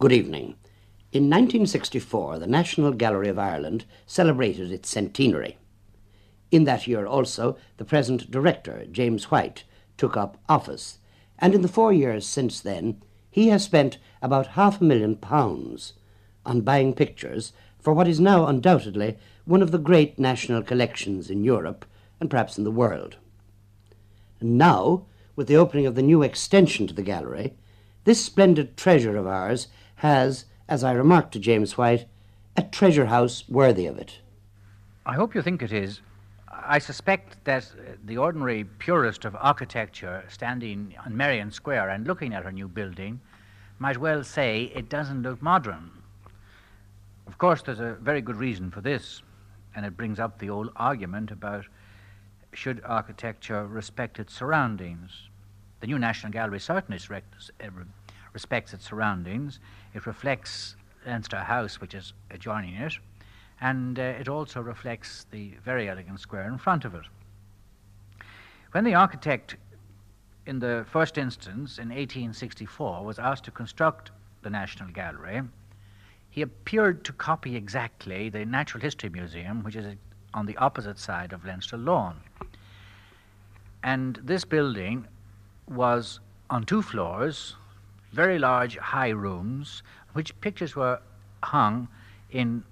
Good evening. In 1964, the National Gallery of Ireland celebrated its centenary. In that year also, the present director, James White, took up office, and in the four years since then, he has spent about half a million pounds on buying pictures for what is now undoubtedly one of the great national collections in Europe and perhaps in the world. And now, with the opening of the new extension to the gallery, this splendid treasure of ours has, as I remarked to James White, a treasure house worthy of it. I hope you think it is. I suspect that uh, the ordinary purist of architecture standing on Merrion Square and looking at our new building might well say it doesn't look modern. Of course, there's a very good reason for this, and it brings up the old argument about should architecture respect its surroundings. The new National Gallery certainly respects its surroundings. It reflects Leinster House, which is adjoining it, and uh, it also reflects the very elegant square in front of it. When the architect, in the first instance in 1864, was asked to construct the National Gallery, he appeared to copy exactly the Natural History Museum, which is on the opposite side of Leinster Lawn. And this building was on two floors, very large high rooms, which pictures were hung in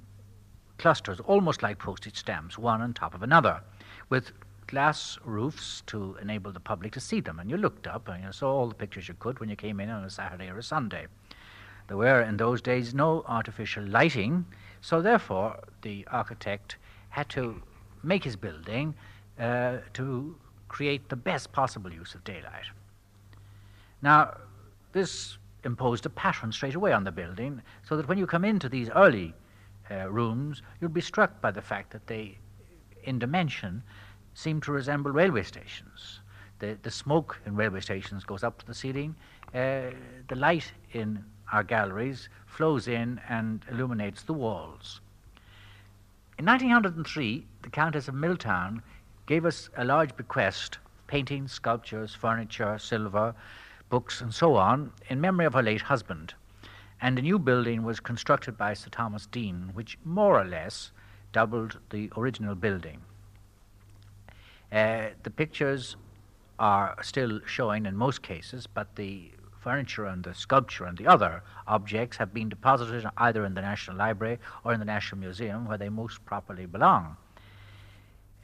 clusters, almost like postage stamps, one on top of another, with glass roofs to enable the public to see them. And you looked up and you saw all the pictures you could when you came in on a Saturday or a Sunday. There were in those days no artificial lighting, so therefore the architect had to make his building uh, to create the best possible use of daylight. Now, this imposed a pattern straight away on the building, so that when you come into these early uh, rooms, you'll be struck by the fact that they, in dimension, seem to resemble railway stations. The, the smoke in railway stations goes up to the ceiling. Uh, the light in our galleries flows in and illuminates the walls. In 1903, the Countess of Milltown gave us a large bequest paintings, sculptures, furniture, silver, books, and so on, in memory of her late husband. And a new building was constructed by Sir Thomas Deane, which more or less doubled the original building. Uh, the pictures are still showing in most cases, but the furniture and the sculpture and the other objects have been deposited either in the National Library or in the National Museum where they most properly belong.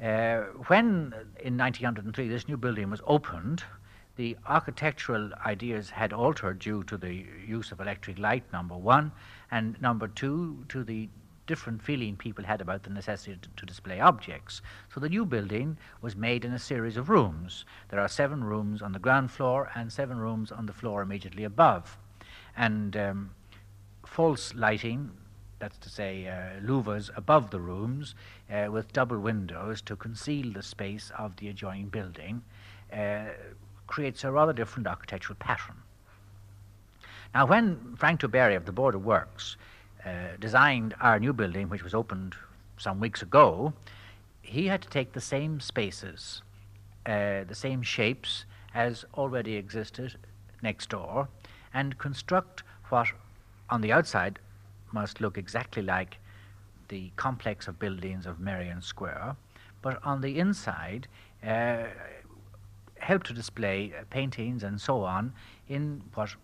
Uh, when in 1903 this new building was opened, the architectural ideas had altered due to the use of electric light, number one, and number two, to the different feeling people had about the necessity to, to, display objects. So the new building was made in a series of rooms. There are seven rooms on the ground floor and seven rooms on the floor immediately above. And um, false lighting, that's to say, uh, louvers above the rooms uh, with double windows to conceal the space of the adjoining building, uh, creates a rather different architectural pattern. Now, when Frank DuBerry of the Board of Works uh, designed our new building, which was opened some weeks ago, he had to take the same spaces, uh, the same shapes as already existed next door, and construct what on the outside must look exactly like the complex of buildings of Merrion Square, but on the inside uh, help to display uh, paintings and so on in what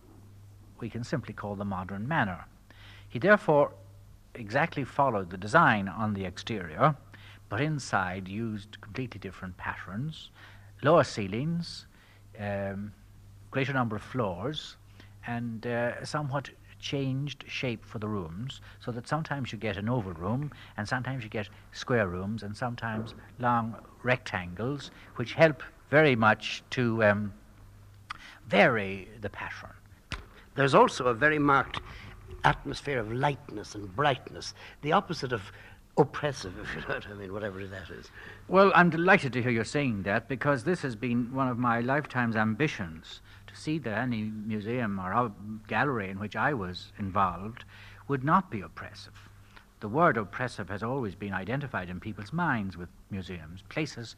we can simply call the modern manner. He therefore exactly followed the design on the exterior, but inside used completely different patterns, lower ceilings, um, greater number of floors, and uh, somewhat changed shape for the rooms so that sometimes you get an oval room and sometimes you get square rooms and sometimes long rectangles which help very much to um, vary the pattern. There's also a very marked atmosphere of lightness and brightness, the opposite of oppressive, if you know what I mean, whatever that is. Well, I'm delighted to hear you saying that because this has been one of my lifetime's ambitions to see that any museum or gallery in which I was involved would not be oppressive. The word oppressive has always been identified in people's minds with museums, places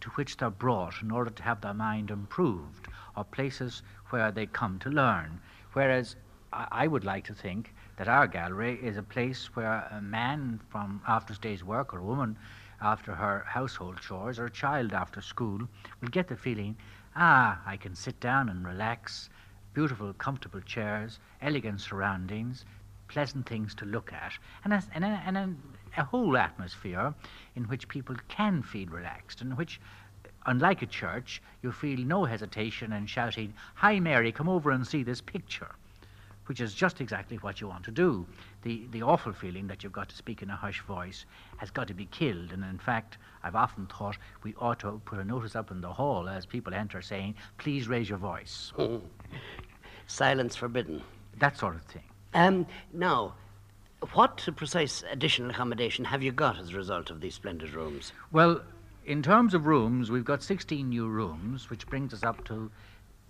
to which they're brought in order to have their mind improved, or places where they come to learn. Whereas I, would like to think that our gallery is a place where a man from after his day's work or a woman after her household chores or a child after school will get the feeling, ah, I can sit down and relax, beautiful, comfortable chairs, elegant surroundings, pleasant things to look at, and a, and a, and a, whole atmosphere in which people can feel relaxed, in which unlike a church, you feel no hesitation in shouting, Hi, Mary, come over and see this picture which is just exactly what you want to do. The, the awful feeling that you've got to speak in a hushed voice has got to be killed. And in fact, I've often thought we ought to put a notice up in the hall as people enter saying, please raise your voice. Silence forbidden. That sort of thing. Um, now, what precise additional accommodation have you got as a result of these splendid rooms? Well, in terms of rooms, we've got 16 new rooms, which brings us up to,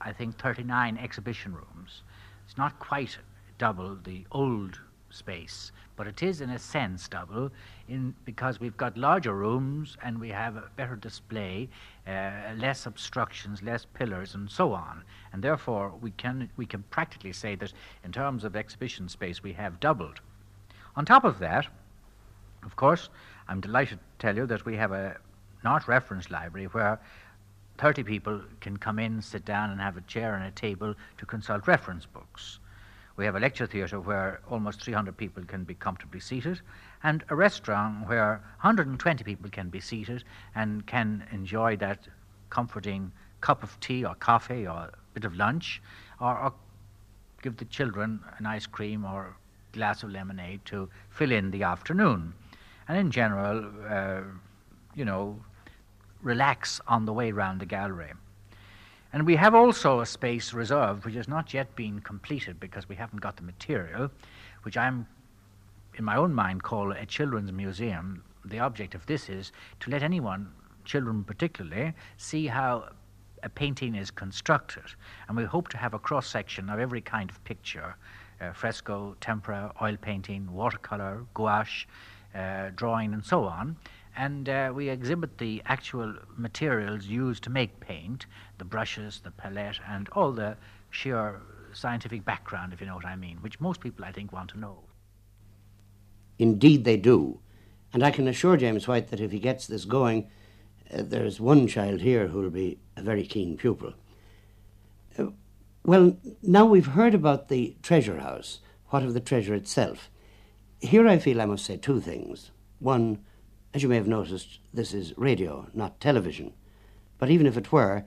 I think, 39 exhibition rooms. It's not quite double the old space, but it is in a sense double in because we've got larger rooms and we have a better display, uh, less obstructions, less pillars, and so on. And therefore, we can we can practically say that in terms of exhibition space, we have doubled. On top of that, of course, I'm delighted to tell you that we have a art reference library where 30 people can come in, sit down, and have a chair and a table to consult reference books. We have a lecture theatre where almost 300 people can be comfortably seated, and a restaurant where 120 people can be seated and can enjoy that comforting cup of tea or coffee or a bit of lunch, or, or give the children an ice cream or glass of lemonade to fill in the afternoon. And in general, uh, you know, relax on the way round the gallery. And we have also a space reserved which has not yet been completed because we haven't got the material, which I'm, in my own mind, call a children's museum. The object of this is to let anyone, children particularly, see how a painting is constructed. And we hope to have a cross section of every kind of picture uh, fresco, tempera, oil painting, watercolor, gouache, uh, drawing, and so on and uh, we exhibit the actual materials used to make paint the brushes, the palette, and all the sheer scientific background, if you know what I mean, which most people, I think, want to know. Indeed, they do. And I can assure James White that if he gets this going, uh, there's one child here who will be a very keen pupil. Uh, well, now we've heard about the treasure house. What of the treasure itself? Here I feel I must say two things. One, as you may have noticed, this is radio, not television. But even if it were,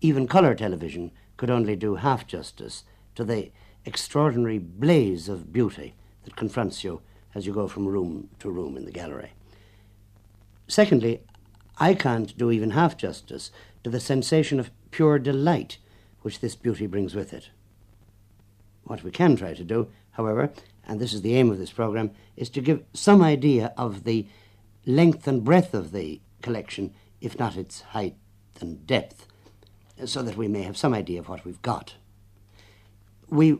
even colour television could only do half justice to the extraordinary blaze of beauty that confronts you as you go from room to room in the gallery. Secondly, I can't do even half justice to the sensation of pure delight which this beauty brings with it. What we can try to do, however, and this is the aim of this program, is to give some idea of the length and breadth of the collection, if not its height and depth, so that we may have some idea of what we've got. We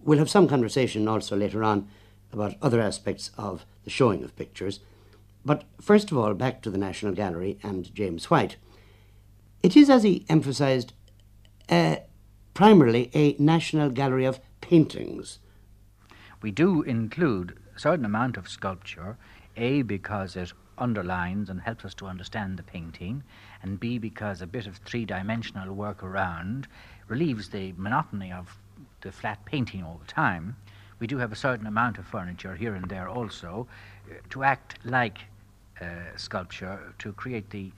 will have some conversation also later on about other aspects of the showing of pictures. But first of all, back to the National Gallery and James White. It is, as he emphasized, primarily a National Gallery of paintings. We do include a certain amount of sculpture a, because it underlines and helps us to understand the painting, and B, because a bit of three dimensional work around relieves the monotony of the flat painting all the time. We do have a certain amount of furniture here and there also uh, to act like uh, sculpture to create the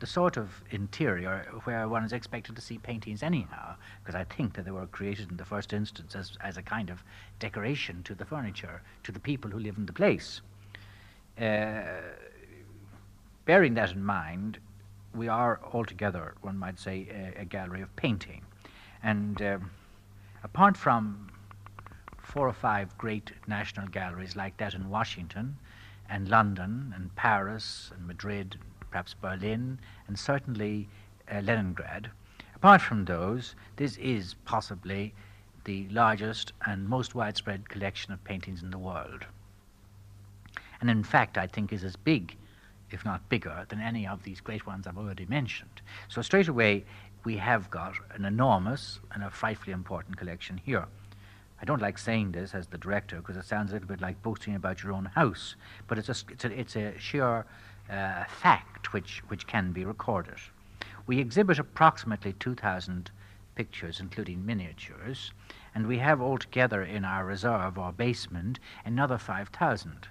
the sort of interior where one is expected to see paintings anyhow, because I think that they were created in the first instance as, as a kind of decoration to the furniture, to the people who live in the place. Uh, bearing that in mind, we are altogether, one might say, a, a gallery of painting. And uh, apart from four or five great national galleries like that in Washington and London and Paris and Madrid, perhaps Berlin, and certainly uh, Leningrad, apart from those, this is possibly the largest and most widespread collection of paintings in the world and in fact, I think is as big, if not bigger, than any of these great ones I've already mentioned. So straight away, we have got an enormous and a frightfully important collection here. I don't like saying this as the director because it sounds a little bit like boasting about your own house, but it's a, it's a, it's a sheer uh, fact which, which can be recorded. We exhibit approximately 2,000 pictures, including miniatures, and we have altogether in our reserve or basement another 5,000.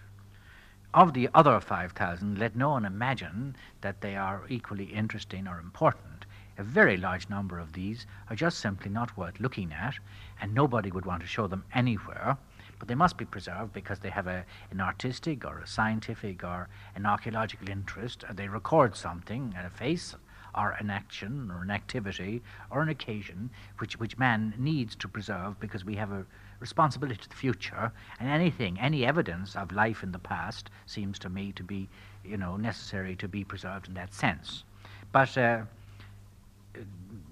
Of the other 5,000, let no one imagine that they are equally interesting or important. A very large number of these are just simply not worth looking at, and nobody would want to show them anywhere. But they must be preserved because they have a, an artistic or a scientific or an archaeological interest. They record something, a face or an action or an activity or an occasion which, which man needs to preserve because we have a responsibility to the future and anything any evidence of life in the past seems to me to be you know necessary to be preserved in that sense but uh,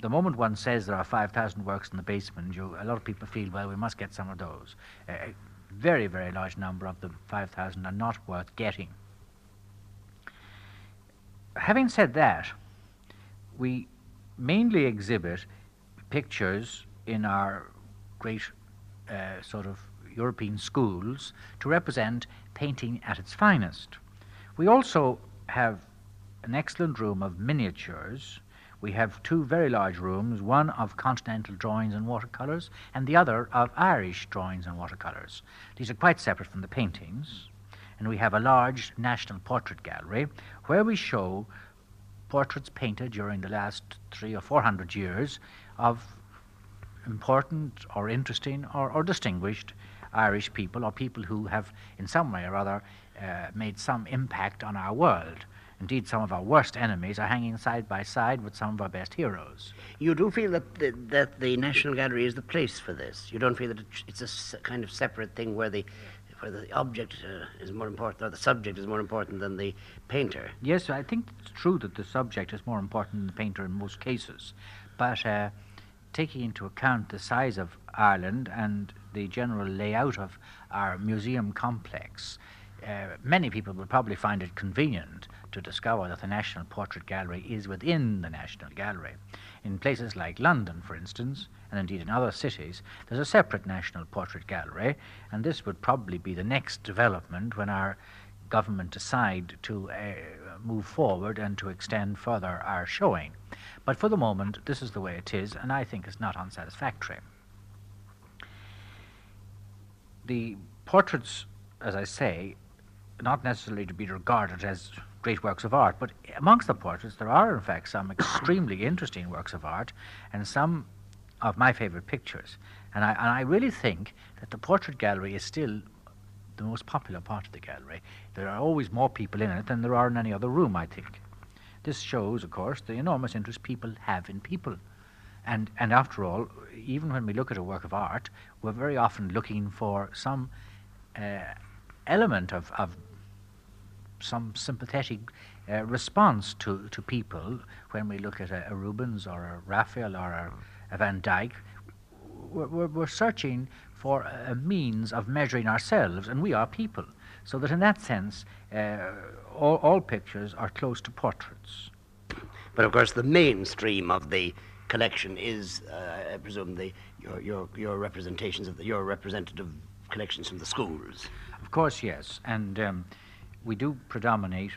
the moment one says there are 5,000 works in the basement, you, a lot of people feel, well, we must get some of those. a very, very large number of the 5,000 are not worth getting. Having said that, we mainly exhibit pictures in our great uh, sort of European schools to represent painting at its finest. We also have an excellent room of miniatures. We have two very large rooms, one of continental drawings and watercolours, and the other of Irish drawings and watercolours. These are quite separate from the paintings. And we have a large national portrait gallery where we show portraits painted during the last three or four hundred years of important or interesting or, or distinguished Irish people or people who have, in some way or other, uh, made some impact on our world. Indeed, some of our worst enemies are hanging side by side with some of our best heroes. You do feel that the, that the National Gallery is the place for this. You don't feel that it's a kind of separate thing where the where the object uh, is more important or the subject is more important than the painter. Yes, I think it's true that the subject is more important than the painter in most cases, but uh, taking into account the size of Ireland and the general layout of our museum complex, uh, many people will probably find it convenient to discover that the National Portrait Gallery is within the National Gallery. In places like London, for instance, and indeed in other cities, there's a separate National Portrait Gallery, and this would probably be the next development when our government decide to uh, move forward and to extend further our showing. But for the moment, this is the way it is, and I think it's not unsatisfactory. The portraits, as I say, not necessarily to be regarded as great works of art, but amongst the portraits there are in fact some extremely interesting works of art and some of my favorite pictures. And I, and I really think that the portrait gallery is still the most popular part of the gallery. There are always more people in it than there are in any other room, I think. This shows, of course, the enormous interest people have in people. And, and after all, even when we look at a work of art, we're very often looking for some uh, element of, of some sympathetic uh, response to, to people when we look at a, a Rubens or a Raphael or a, a Van Dyck. We're, we're, we're, searching for a means of measuring ourselves, and we are people. So that in that sense, uh, all, all pictures are close to portraits. But of course, the mainstream of the collection is, uh, I presume, the, your, your, your representations of the, your representative collections from the schools. Of course, yes. And um, we do predominate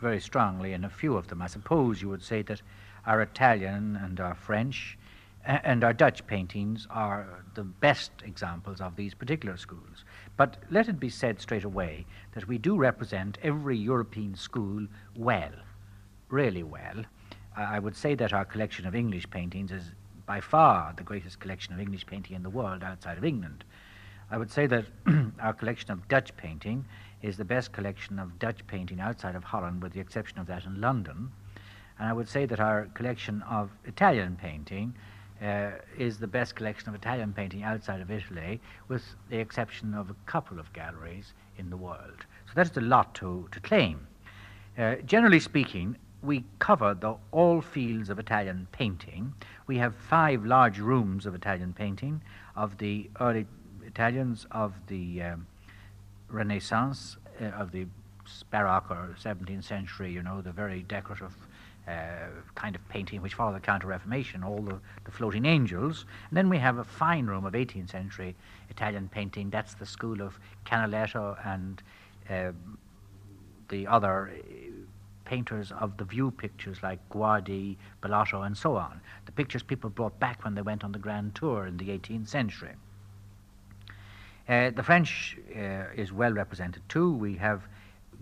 very strongly in a few of them. I suppose you would say that our Italian and our French and our Dutch paintings are the best examples of these particular schools. But let it be said straight away that we do represent every European school well, really well. I would say that our collection of English paintings is by far the greatest collection of English painting in the world outside of England. I would say that our collection of Dutch painting is the best collection of Dutch painting outside of Holland, with the exception of that in London. And I would say that our collection of Italian painting uh, is the best collection of Italian painting outside of Italy, with the exception of a couple of galleries in the world. So that's a lot to, to claim. Uh, generally speaking, we cover the, all fields of Italian painting. We have five large rooms of Italian painting, of the early Italians, of the um, Renaissance uh, of the Baroque or 17th century, you know, the very decorative uh, kind of painting which followed the Counter Reformation, all the, the floating angels. And then we have a fine room of 18th century Italian painting. That's the school of Canaletto and uh, the other uh, painters of the view pictures like Guardi, Bellotto, and so on. The pictures people brought back when they went on the Grand Tour in the 18th century. Uh, the French uh, is well represented too. We have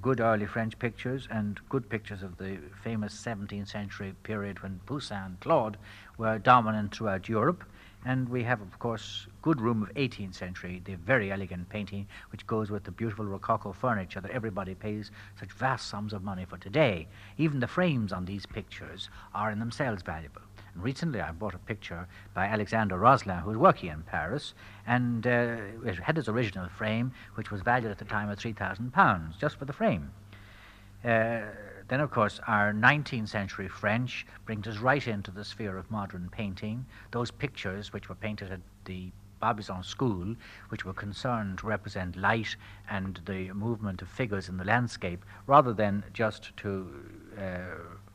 good early French pictures and good pictures of the famous 17th century period when Poussin and Claude were dominant throughout Europe. And we have, of course, good room of 18th century, the very elegant painting, which goes with the beautiful Rococo furniture that everybody pays such vast sums of money for today. Even the frames on these pictures are in themselves valuable. And recently I bought a picture by Alexander Roslin, who was working in Paris, and uh, it had its original frame, which was valued at the time at £3,000 just for the frame. Uh, then, of course, our 19th century French brings us right into the sphere of modern painting. Those pictures, which were painted at the Barbizon School, which were concerned to represent light and the movement of figures in the landscape, rather than just to uh,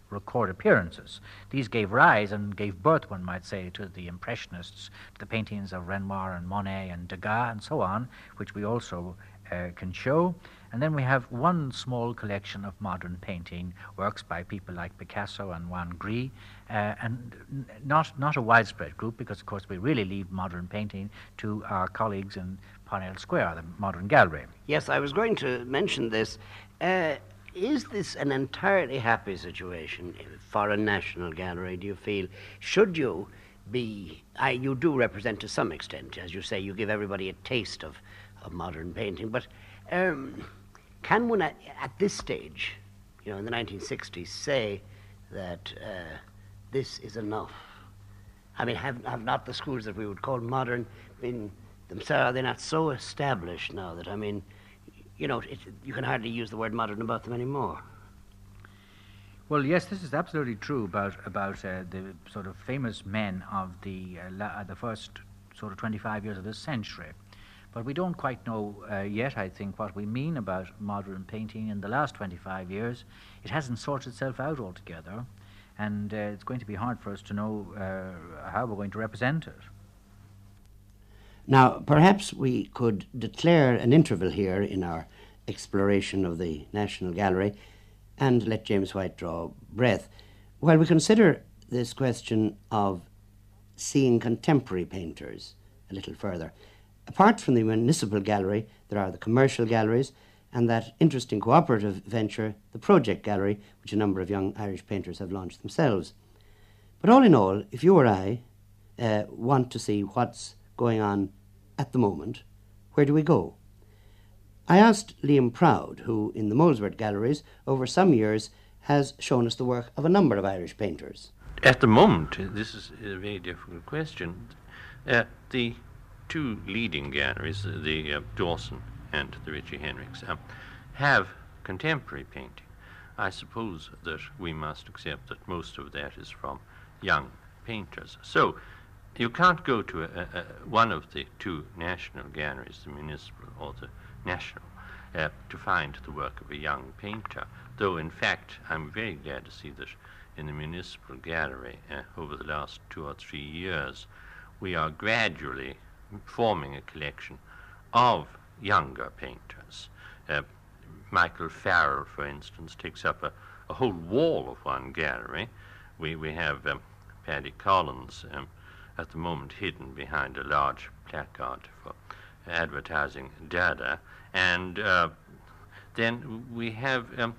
record appearances. These gave rise and gave birth, one might say, to the Impressionists, to the paintings of Renoir and Monet and Degas and so on, which we also uh, can show. And then we have one small collection of modern painting, works by people like Picasso and Juan Gris, uh, and n- not, not a widespread group, because of course we really leave modern painting to our colleagues in Parnell Square, the Modern Gallery. Yes, I was going to mention this. Uh, is this an entirely happy situation for a national gallery, do you feel? Should you be, I, you do represent to some extent, as you say, you give everybody a taste of, of modern painting, but um, can one at, at, this stage, you know, in the 1960s, say that uh, this is enough? I mean, have, have not the schools that we would call modern been themselves, are they're not so established now that, I mean, you know, it, you can hardly use the word modern about them anymore. Well, yes, this is absolutely true about about uh, the sort of famous men of the uh, la- uh, the first sort of 25 years of this century. But we don't quite know uh, yet, I think, what we mean about modern painting in the last 25 years. It hasn't sorted itself out altogether, and uh, it's going to be hard for us to know uh, how we're going to represent it. Now, perhaps we could declare an interval here in our exploration of the National Gallery and let James White draw breath while we consider this question of seeing contemporary painters a little further. Apart from the Municipal Gallery, there are the commercial galleries and that interesting cooperative venture, the Project Gallery, which a number of young Irish painters have launched themselves. But all in all, if you or I uh, want to see what's going on at the moment, where do we go? I asked Liam Proud, who in the Molesworth galleries over some years has shown us the work of a number of Irish painters. At the moment, this is a very difficult question. Uh, the two leading galleries, the uh, Dawson and the Ritchie Hendriks, uh, have contemporary painting. I suppose that we must accept that most of that is from young painters. So you can't go to a, a, one of the two national galleries, the municipal or the national, uh, to find the work of a young painter. Though, in fact, I'm very glad to see that in the municipal gallery uh, over the last two or three years, we are gradually forming a collection of younger painters. Uh, Michael Farrell, for instance, takes up a, a, whole wall of one gallery. We, we have um, Paddy Collins, um, at the moment hidden behind a large placard for advertising data. And uh, then we have um,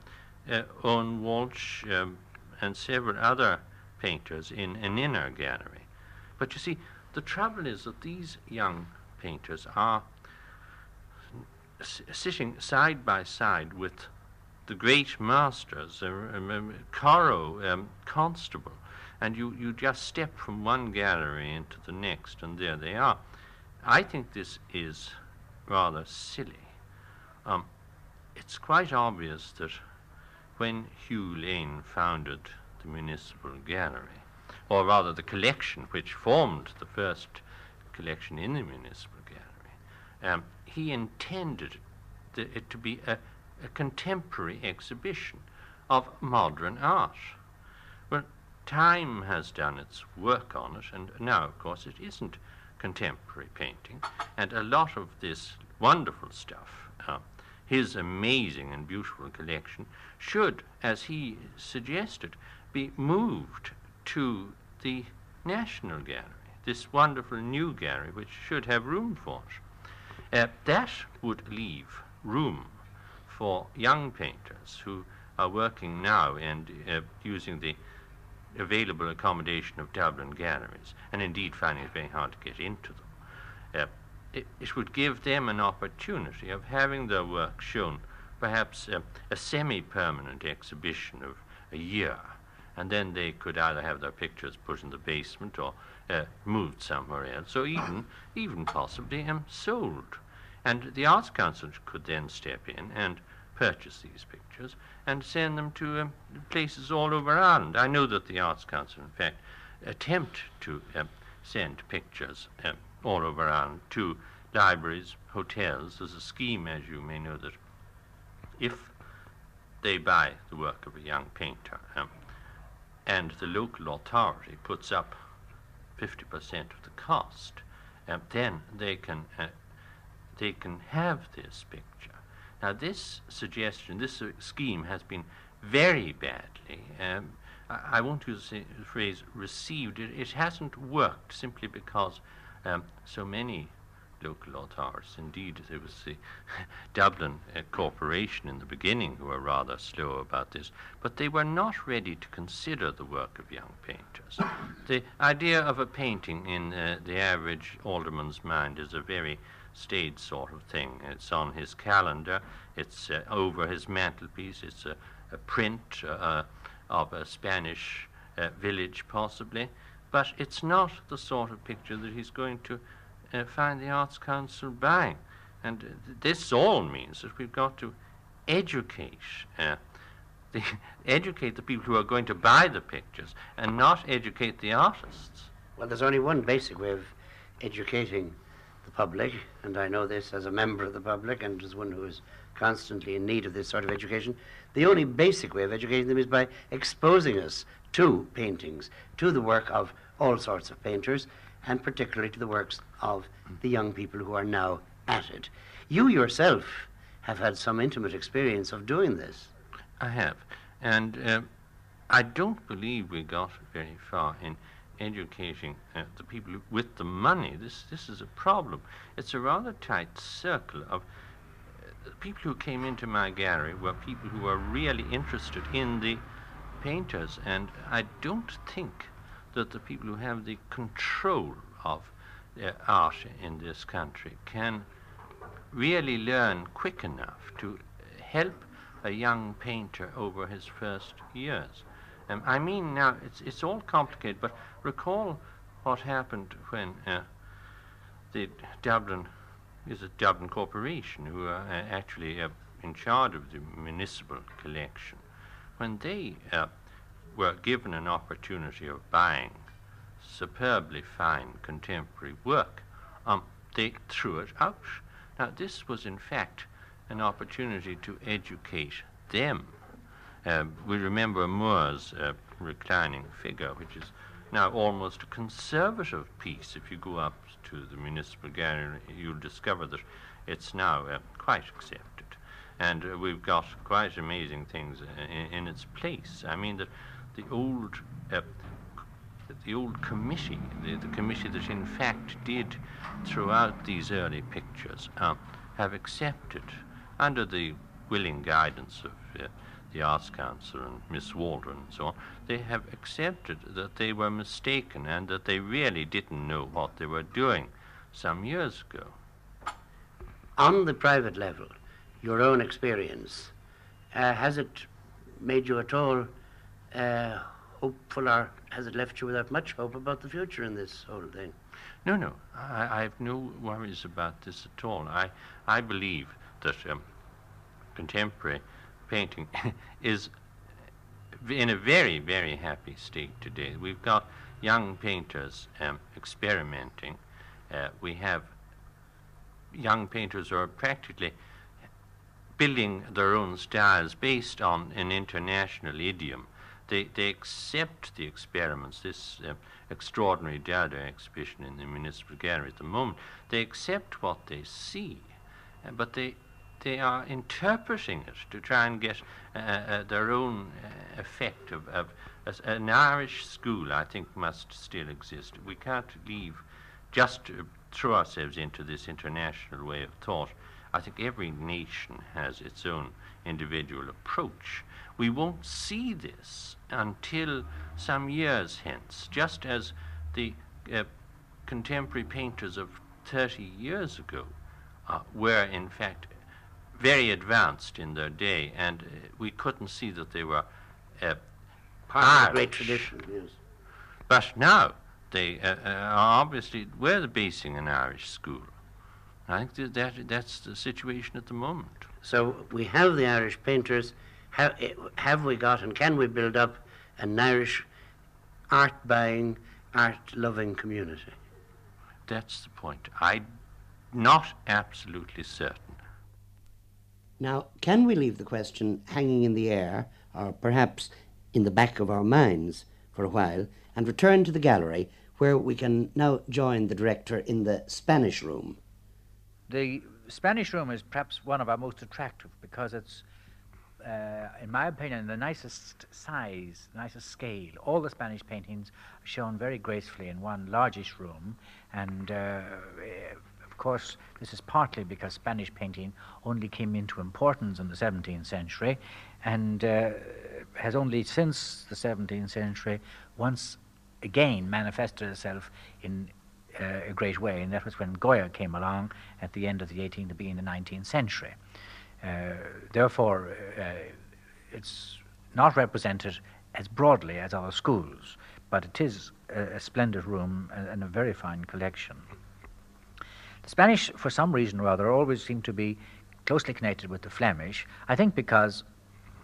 uh, Owen Walsh um, and several other painters in an inner gallery. But you see, the trouble is that these young painters are s- sitting side by side with the great masters, uh, um, Corot, um, Constable, and you, you just step from one gallery into the next, and there they are. I think this is rather silly. Um, it's quite obvious that when Hugh Lane founded the Municipal Gallery, or rather the collection which formed the first collection in the Municipal Gallery, um, he intended it to be a, a contemporary exhibition of modern art Well, time has done its work on it, and now, of course, it isn't contemporary painting, and a lot of this wonderful stuff, uh, his amazing and beautiful collection, should, as he suggested, be moved to the National Gallery, this wonderful new gallery, which should have room for it. Uh, that would leave room for young painters who are working now and uh, using the available accommodation of Dublin galleries, and indeed finding it very hard to get into them. Uh, it, it, would give them an opportunity of having their work shown, perhaps uh, a semi permanent exhibition of a year, and then they could either have their pictures put in the basement or uh, moved somewhere else, or even, even possibly um, sold. And the Arts Council could then step in and purchase these pictures and send them to um, places all over Ireland. I know that the Arts Council, in fact, attempt to um, send pictures um, all over Ireland to libraries, hotels. There's a scheme, as you may know, that if they buy the work of a young painter and the local authority puts up 50% of the cost, then they can uh, they can have this picture now, this suggestion, this uh, scheme has been very badly, um, I, I, won't use the phrase received, it, it hasn't worked simply because um, so many local authorities, indeed, there was the Dublin uh, Corporation in the beginning who were rather slow about this, but they were not ready to consider the work of young painters. the idea of a painting in uh, the average alderman's mind is a very staid sort of thing. It's on his calendar, it's uh, over his mantelpiece, it's a, a print uh, of a Spanish uh, village, possibly, but it's not the sort of picture that he's going to uh, find the Arts Council buying. And this all means that we've got to educate. Uh, the, educate the people who are going to buy the pictures and not educate the artists. Well, there's only one basic way of educating the public, and I know this as a member of the public and as one who is constantly in need of this sort of education. The only basic way of educating them is by exposing us to paintings, to the work of all sorts of painters, and particularly to the works of the young people who are now at it. You yourself have had some intimate experience of doing this. I have. And uh, I don't believe we got very far in educating uh, the people with the money. This, this is a problem. It's a rather tight circle of uh, people who came into my gallery were people who were really interested in the painters, and I don't think that the people who have the control of uh, art in this country can really learn quick enough to help a young painter over his first years. Um, I mean, now, it's, it's all complicated, but recall what happened when uh, the Dublin, is a Dublin Corporation, who are uh, actually uh, in charge of the municipal collection, when they uh, were given an opportunity of buying superbly fine contemporary work, um, they threw it out. Now, this was in fact an opportunity to educate them uh, we remember Moore's uh, reclining figure, which is now almost a conservative piece. If you go up to the municipal gallery, you'll discover that it's now uh, quite accepted. And uh, we've got quite amazing things uh, in, in, its place. I mean, that the old uh, the old committee, the, the, committee that in fact did throughout these early pictures, have accepted, under the willing guidance of the Arts Council and Miss Waldron and so on, they have accepted that they were mistaken and that they really didn't know what they were doing some years ago. On the private level, your own experience, uh, has it made you at all uh, hopeful or has it left you without much hope about the future in this whole thing? No, no. I, I have no worries about this at all. I, I believe that um, contemporary painting is in a very, very happy state today. We've got young painters um, experimenting. Uh, we have young painters who are practically building their own styles based on an international idiom. they, they accept the experiments, this uh, extraordinary Derrida exhibition in the Municipal Gallery at the moment. They accept what they see, uh, but they, they are interpreting it to try and get uh, uh, their own uh, effect of, of an Irish school, I think, must still exist. We can't leave just throw ourselves into this international way of thought. I think every nation has its own individual approach. We won't see this until some years hence, just as the uh, contemporary painters of 30 years ago uh, were, in fact, very advanced in their day, and uh, we couldn't see that they were uh, part of a great tradition. Yes. But now they uh, uh, are obviously were the basing an Irish school. I think that, that that's the situation at the moment. So we have the Irish painters. Have, eh, have we got and can we build up an Irish art buying, art loving community? That's the point. I'm not absolutely certain. Now, can we leave the question hanging in the air, or perhaps in the back of our minds for a while, and return to the gallery where we can now join the director in the Spanish room? The Spanish room is perhaps one of our most attractive because it's, uh, in my opinion, the nicest size, the nicest scale. All the Spanish paintings are shown very gracefully in one largish room, and uh, of course, this is partly because Spanish painting only came into importance in the 17th century, and uh, has only since the 17th century once again manifested itself in uh, a great way, and that was when Goya came along at the end of the 18th, beginning of the 19th century. Uh, therefore, uh, it's not represented as broadly as other schools, but it is a, a splendid room and, and, a very fine collection. Spanish, for some reason or other, always seem to be closely connected with the Flemish. I think because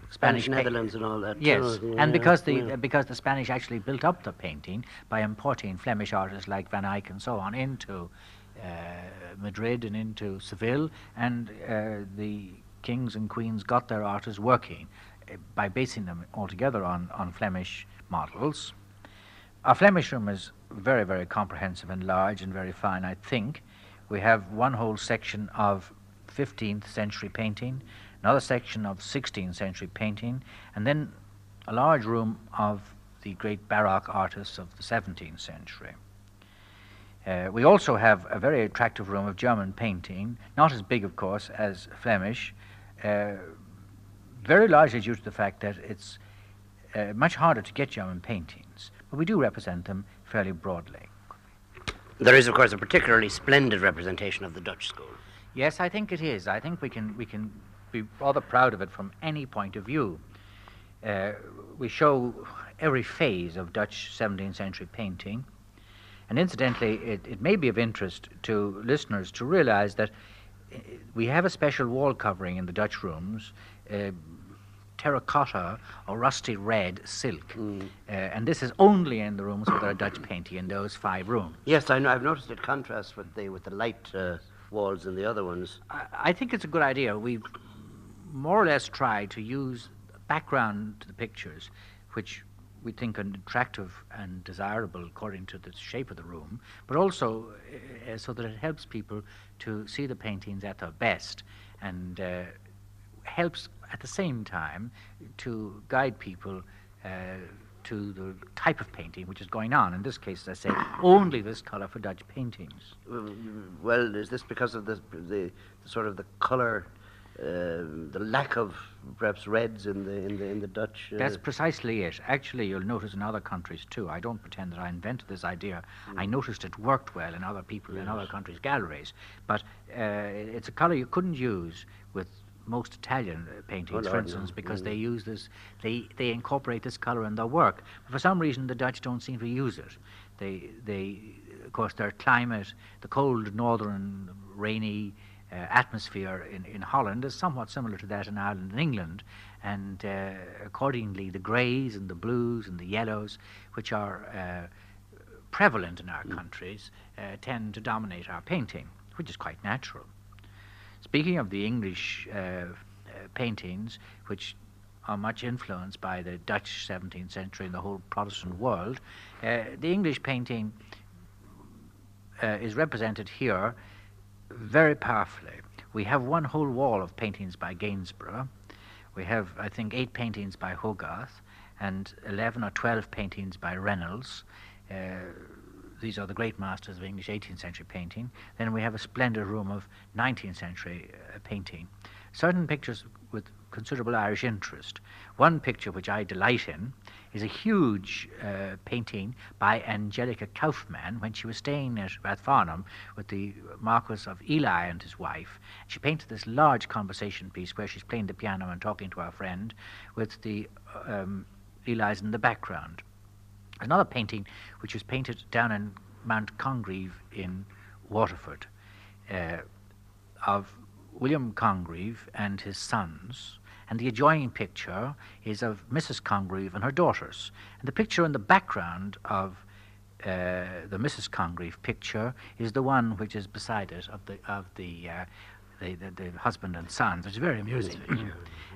Spanish, Netherlands and all that. Yes, too. and because the yeah. because the Spanish actually built up the painting by importing Flemish artists like Van Eyck and so on into uh, Madrid and into Seville, and uh, the kings and queens got their artists working uh, by basing them altogether on on Flemish models. Our Flemish room is very very comprehensive and large and very fine. I think we have one whole section of 15th century painting another section of 16th century painting, and then a large room of the great Baroque artists of the 17th century. Uh, we also have a very attractive room of German painting, not as big, of course, as Flemish, uh, very largely due to the fact that it's uh, much harder to get German paintings, but we do represent them fairly broadly. There is, of course, a particularly splendid representation of the Dutch school. Yes, I think it is. I think we can we can be rather proud of it from any point of view. Uh, we show every phase of Dutch 17th century painting. And incidentally, it, it may be of interest to listeners to realize that uh, we have a special wall covering in the Dutch rooms, uh, terracotta or rusty red silk. Mm. Uh, and this is only in the rooms where there are Dutch painting in those five rooms. Yes, I know. I've noticed it contrasts with the, with the light uh, walls in the other ones. I, I think it's a good idea. We more or less try to use background to the pictures, which we think are attractive and desirable according to the shape of the room, but also uh, so that it helps people to see the paintings at their best and uh, helps at the same time to guide people uh, to the type of painting which is going on. In this case, as I say, only this colour for Dutch paintings. Well, is this because of the, the, the sort of the colour uh, the lack of perhaps reds in the in the in the Dutch. Uh That's precisely it. Actually, you'll notice in other countries too. I don't pretend that I invented this idea. Mm. I noticed it worked well in other people yes. in other countries' galleries, but uh, it's a colour you couldn't use with most Italian uh, paintings, oh, for instance, no. because mm. they use this, they, they incorporate this colour in their work. But for some reason, the Dutch don't seem to use it. They, they, of course, their climate, the cold northern, rainy uh, atmosphere in, in Holland is somewhat similar to that in Ireland and England, and uh, accordingly, the greys and the blues and the yellows, which are uh, prevalent in our mm. countries, uh, tend to dominate our painting, which is quite natural. Speaking of the English uh, uh, paintings, which are much influenced by the Dutch 17th century and the whole Protestant world. Uh, the English painting uh, is represented here very powerfully. We have one whole wall of paintings by Gainsborough. We have, I think, eight paintings by Hogarth and 11 or 12 paintings by Reynolds. Uh, these are the great masters of English 18th century painting. Then we have a splendid room of 19th century uh, painting. Certain pictures with considerable Irish interest. One picture which I delight in is a huge uh, painting by Angelica Kauffmann when she was staying at Rathfarnham with the Marquis of Ely and his wife. She painted this large conversation piece where she's playing the piano and talking to our friend with the um, in the background. Another painting which was painted down in Mount Congreve in Waterford uh, of William Congreve and his sons and the adjoining picture is of Mrs. Congreve and her daughters. And the picture in the background of uh, the Mrs. Congreve picture is the one which is beside it of the of the. Uh, the, the, the, husband and sons, which is very amusing.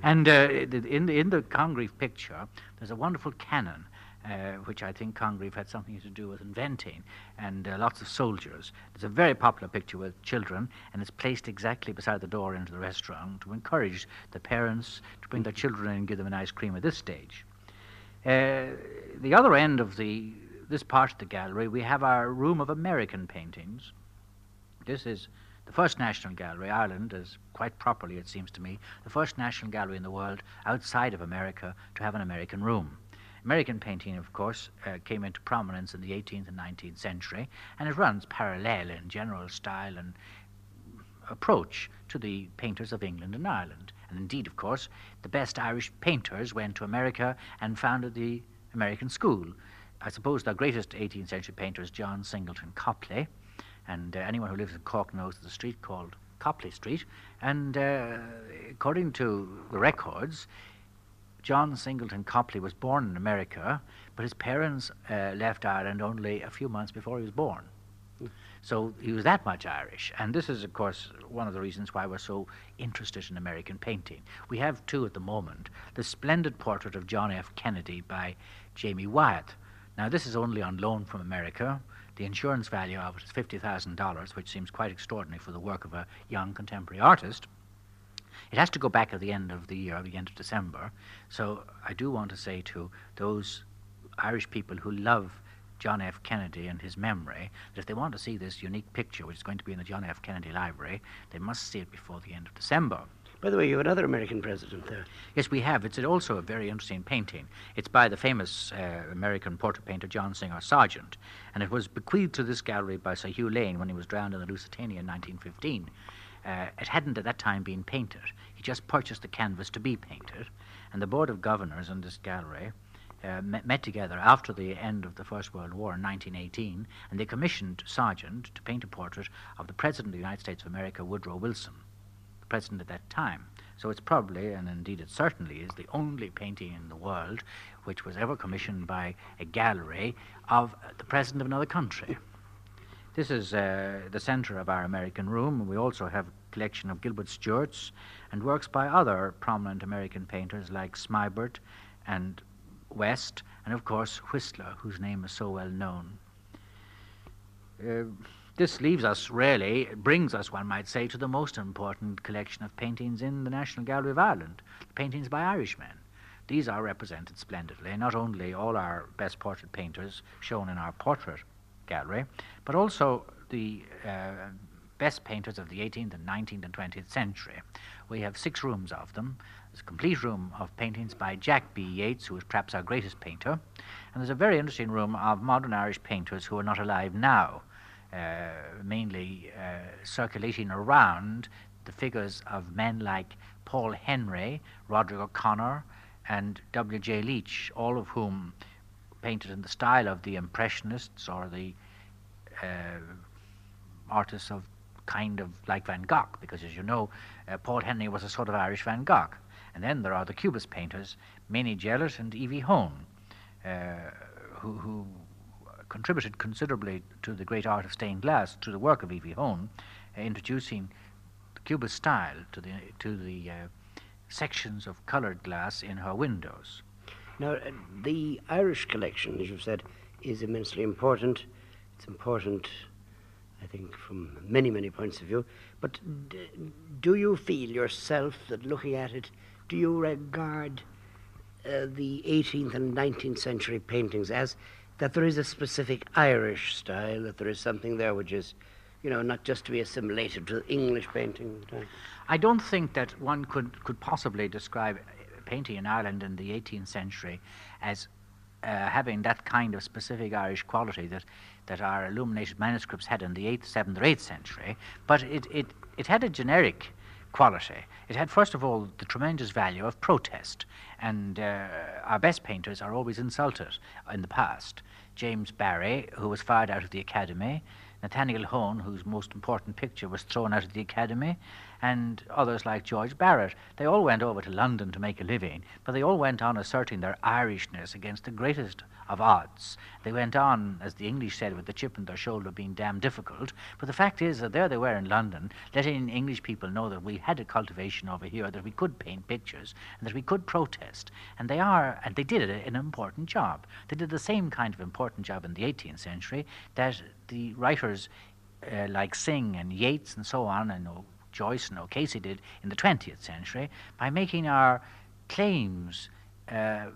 and uh, in, the, in the Congreve picture, there's a wonderful cannon uh, which I think Congreve had something to do with inventing, and uh, lots of soldiers. It's a very popular picture with children, and it's placed exactly beside the door into the restaurant to encourage the parents to bring their children in and give them an ice cream at this stage. Uh, the other end of the this part of the gallery, we have our room of American paintings. This is the first National Gallery. Ireland is quite properly, it seems to me, the first National Gallery in the world outside of America to have an American room. American painting, of course, uh, came into prominence in the 18th and 19th century, and it runs parallel in general style and approach to the painters of England and Ireland. And indeed, of course, the best Irish painters went to America and founded the American school. I suppose the greatest 18th century painter is John Singleton Copley, and uh, anyone who lives in Cork knows the street called Copley Street. And uh, according to the records, John Singleton Copley was born in America, but his parents uh, left Ireland only a few months before he was born. So he was that much Irish. And this is, of course, one of the reasons why we're so interested in American painting. We have two at the moment the splendid portrait of John F. Kennedy by Jamie Wyeth. Now, this is only on loan from America. The insurance value of it is $50,000, which seems quite extraordinary for the work of a young contemporary artist. It has to go back at the end of the year, at the end of December. So I do want to say to those Irish people who love John F. Kennedy and his memory that if they want to see this unique picture, which is going to be in the John F. Kennedy Library, they must see it before the end of December. By the way, you have another American president there. Yes, we have. It's also a very interesting painting. It's by the famous uh, American portrait painter John Singer Sargent, and it was bequeathed to this gallery by Sir Hugh Lane when he was drowned in the Lusitania in 1915. Uh, it hadn't at that time been painted. He just purchased the canvas to be painted, and the Board of Governors in this gallery uh, met, met, together after the end of the First World War in 1918, and they commissioned Sargent to paint a portrait of the President of the United States of America, Woodrow Wilson, the President at that time. So it's probably, and indeed it certainly is, the only painting in the world which was ever commissioned by a gallery of the President of another country. This is uh, the centre of our American room. We also have a collection of Gilbert Stuart's and works by other prominent American painters like Smibert and West, and of course Whistler, whose name is so well known. Uh, this leaves us, really, brings us, one might say, to the most important collection of paintings in the National Gallery of Ireland, paintings by Irishmen. These are represented splendidly, not only all our best portrait painters shown in our portrait gallery, but also the uh, best painters of the 18th and 19th and 20th century. We have six rooms of them. There's a complete room of paintings by Jack B. Yeats, who is perhaps our greatest painter, and there's a very interesting room of modern Irish painters who are not alive now, uh, mainly uh, circulating around the figures of men like Paul Henry, Roderic O'Conor, and W.J. Leech, all of whom painted in the style of the Impressionists or the uh, artists of kind of like Van Gogh, because as you know, uh, Paul Henry was a sort of Irish Van Gogh. And then there are the Cubist painters, Mainie Jellett and Evie Hone, uh, who, who, contributed considerably to the great art of stained glass, to the work of Evie Hone, uh, introducing the Cubist style to the, to the uh, sections of coloured glass in her windows. Now, uh, the Irish collection, as you've said, is immensely important. It's important, I think, from many, many points of view. But d- do you feel yourself that looking at it, do you regard uh, the 18th and 19th century paintings as that there is a specific Irish style, that there is something there which is, you know, not just to be assimilated to English painting? I don't think that one could, could possibly describe painting in Ireland in the 18th century as uh, having that kind of specific Irish quality that, that our illuminated manuscripts had in the 8th, 7th, or 8th century, but it, it, it had a generic quality. It had, first of all, the tremendous value of protest, and uh, our best painters are always insulted in the past. James Barry, who was fired out of the Academy, Nathaniel Hone, whose most important picture was thrown out of the Academy, and others like George Barrett. They all went over to London to make a living, but they all went on asserting their Irishness against the greatest of odds. They went on, as the English said, with the chip on their shoulder being damn difficult. But the fact is that there they were in London, letting English people know that we had a cultivation over here, that we could paint pictures, and that we could protest. And they are, and they did an important job. They did the same kind of important job in the 18th century that the writers uh, like Synge and Yeats and so on, and Joyce and O'Casey did in the 20th century by making our claims uh,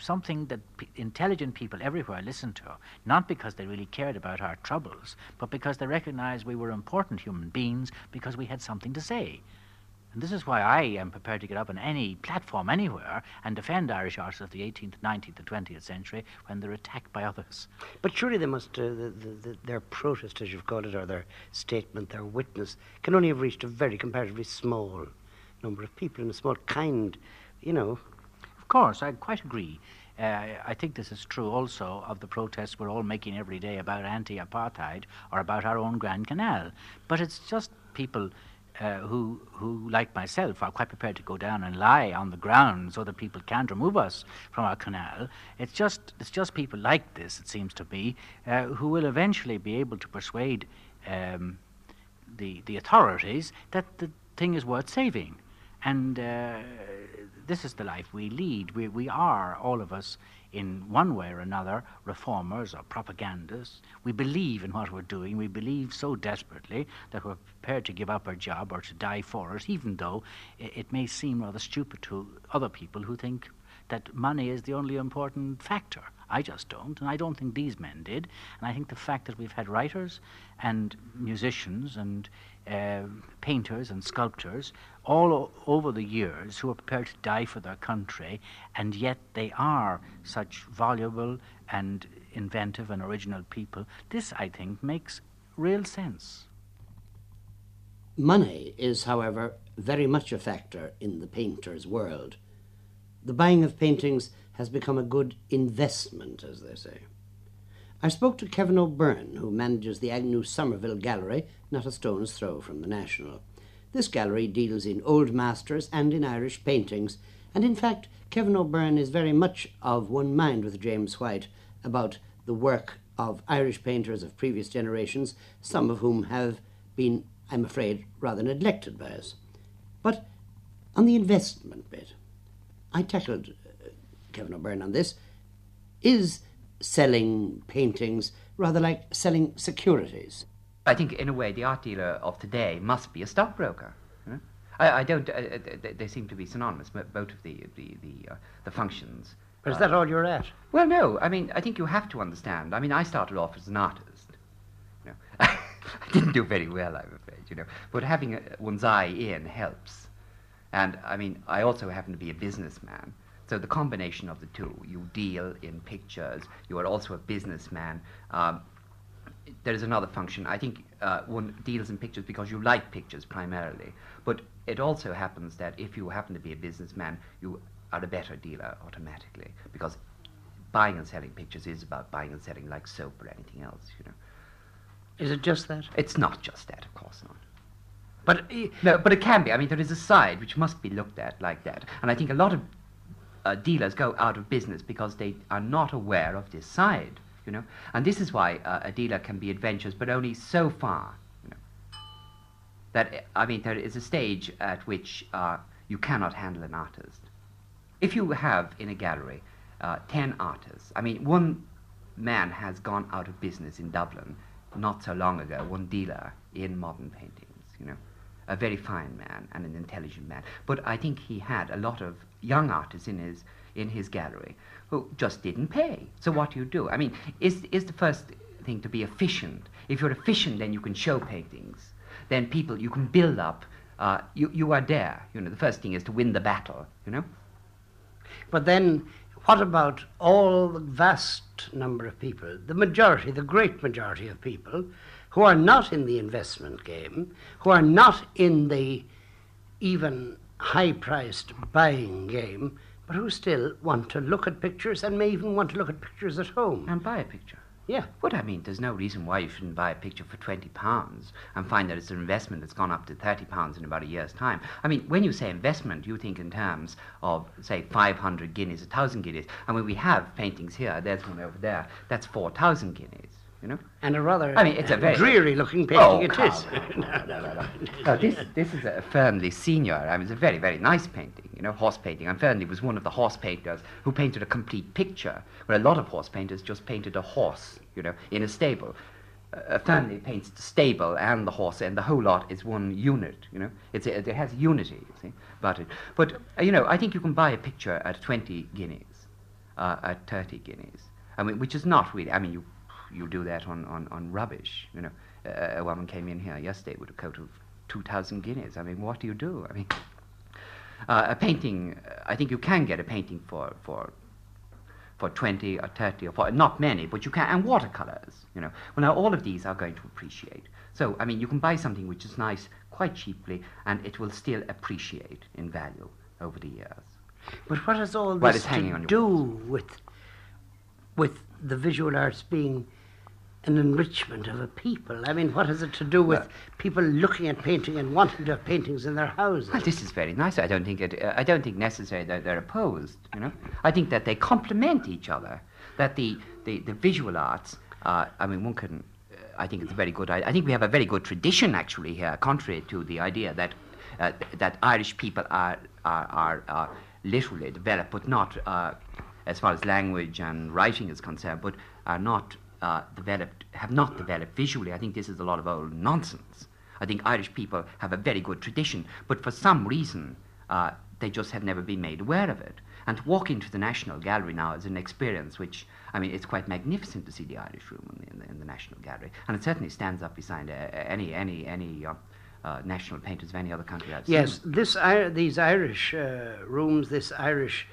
something that p- intelligent people everywhere listened to, not because they really cared about our troubles, but because they recognized we were important human beings because we had something to say. And this is why I am prepared to get up on any platform anywhere and defend Irish artists of the 18th, 19th, and 20th century when they're attacked by others. But surely they must, uh, the, the, their protest, as you've called it, or their statement, their witness, can only have reached a very comparatively small number of people in a small kind, you know. Course, I quite agree. Uh, I think this is true also of the protests we're all making every day about anti apartheid or about our own Grand Canal. But it's just people uh, who, who, like myself, are quite prepared to go down and lie on the ground so that people can't remove us from our canal. It's just, it's just people like this, it seems to me, uh, who will eventually be able to persuade um, the, the authorities that the thing is worth saving. And uh, this is the life we lead. We, we are, all of us, in one way or another, reformers or propagandists. We believe in what we're doing. We believe so desperately that we're prepared to give up our job or to die for it, even though it, it may seem rather stupid to other people who think that money is the only important factor. I just don't, and I don't think these men did. And I think the fact that we've had writers and musicians and uh, painters and sculptors all over the years who are prepared to die for their country, and yet they are such valuable and inventive and original people. This, I think, makes real sense. Money is, however, very much a factor in the painter's world. The buying of paintings has become a good investment, as they say. I spoke to Kevin O'Byrne, who manages the Agnew Somerville Gallery, not a stone's throw from the National. This gallery deals in old masters and in Irish paintings, and in fact, Kevin O'Byrne is very much of one mind with James White about the work of Irish painters of previous generations, some of whom have been, I'm afraid, rather neglected by us. But on the investment bit, I tackled uh, Kevin O'Byrne on this. Is selling paintings rather like selling securities. I think, in a way, the art dealer of today must be a stockbroker. I, I, don't. Uh, uh they, they, seem to be synonymous, both of the the the, uh, the functions. But is that all you're at? Well, no. I mean, I think you have to understand. I mean, I started off as an artist. You know, I didn't do very well, I'm afraid. You know, but having a, one's eye in helps. And I mean, I also happen to be a businessman. So the combination of the two, you deal in pictures, you are also a businessman. Um, there is another function. I think uh, one deals in pictures because you like pictures primarily. But it also happens that if you happen to be a businessman, you are a better dealer automatically because buying and selling pictures is about buying and selling like soap or anything else, you know. Is it just that? It's not just that, of course not. But uh, no, but it can be. I mean, there is a side which must be looked at like that, and I think a lot of uh, dealers go out of business because they are not aware of this side, you know. And this is why uh, a dealer can be adventurous, but only so far, you know. That I mean, there is a stage at which uh, you cannot handle an artist. If you have in a gallery uh, 10 artists, I mean, one man has gone out of business in Dublin not so long ago, one dealer in modern paintings, you know, a very fine man and an intelligent man. But I think he had a lot of young artists in his, in his gallery who just didn't pay. So what do you do? I mean, is, is the first thing to be efficient? If you're efficient, then you can show paintings. Then people, you can build up. Uh, you, you are there. You know, the first thing is to win the battle, you know? But then, what about all the vast number of people, the majority, the great majority of people, who are not in the investment game, who are not in the even high priced buying game, but who still want to look at pictures and may even want to look at pictures at home? And buy a picture. Yeah. What I mean, there's no reason why you shouldn't buy a picture for twenty pounds and find that it's an investment that's gone up to thirty pounds in about a year's time. I mean, when you say investment, you think in terms of say five hundred guineas, a thousand guineas, and when we have paintings here, there's one over there, that's four thousand guineas. You know. And a rather I mean, it's a very- dreary looking painting Oh, it is. no, no, no, no. No, this this is a Ferneley senior. I mean, it's a very very nice painting. You know, horse painting. And Ferneley was one of the horse painters who painted a complete picture, where a lot of horse painters just painted a horse. You know, in a stable. Uh, Ferneley paints the stable and the horse, and the whole lot is one unit. You know, it's a, it has unity. You see, about it. But uh, you know, I think you can buy a picture at twenty guineas, uh, at thirty guineas. I mean, which is not really. I mean, you you do that on, on, on rubbish. You know, uh, a woman came in here yesterday with a coat of two thousand guineas. I mean, what do you do? I mean, uh, a painting. I think you can get a painting for for for 20 or 30 or 40, not many, but you can, and watercolors, you know. Well, now all of these are going to appreciate. So, I mean, you can buy something which is nice quite cheaply, and it will still appreciate in value over the years. But what has all Well, this to do with with the visual arts being an enrichment of a people? I mean, what has it to do with Well- people looking at painting and wanting to have paintings in their houses? Well, this is very nice. I don't think it. Uh, I don't think necessarily that they're opposed. You know, I think that they complement each other. That the the, the visual arts. Uh, I mean, one can. Uh, I think it's a very good. I, I think we have a very good tradition actually here, contrary to the idea that uh, that Irish people are are, are, are literally developed, but not uh, as far as language and writing is concerned, but are not uh, developed, have not developed visually. I think this is a lot of old nonsense. I think Irish people have a very good tradition, but for some reason, uh, they just have never been made aware of it. And to walk into the National Gallery now is an experience which, I mean, it's quite magnificent to see the Irish Room in the, in the National Gallery, and it certainly stands up beside uh, any any any uh, uh, national painters of any other country I've Yes, seen. this Ir- these Irish uh, rooms, this Irish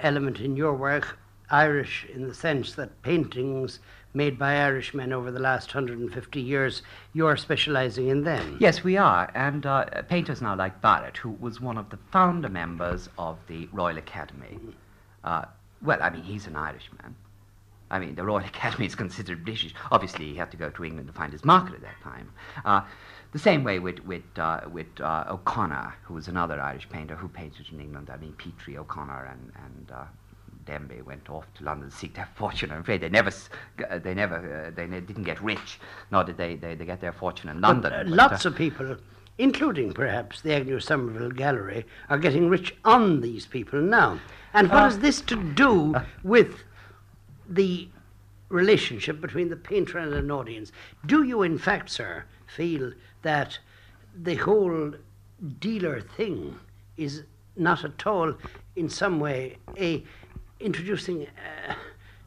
element in your work, Irish in the sense that paintings made by Irishmen over the last 150 years, you are specialising in them. Yes, we are. And uh, painters now like Barrett, who was one of the founder members of the Royal Academy. Uh, well, I mean, he's an Irishman. I mean, the Royal Academy is considered British. Obviously, he had to go to England to find his market at that time. Uh, the same way with, with, uh, with uh, O'Connor, who was another Irish painter who painted in England. I mean, Petrie, O'Connor, and, and uh, went off to London to seek their fortune. I'm afraid they never, uh, they never, uh, they ne- didn't get rich, nor did they, they, they get their fortune in London. But, uh, But, lots uh, of people, including perhaps the Agnew Somerville Gallery, are getting rich on these people now. And what Uh, has this to do with the relationship between the painter and an audience? Do you, in fact, sir, feel that the whole dealer thing is not at all, in some way, a introducing uh,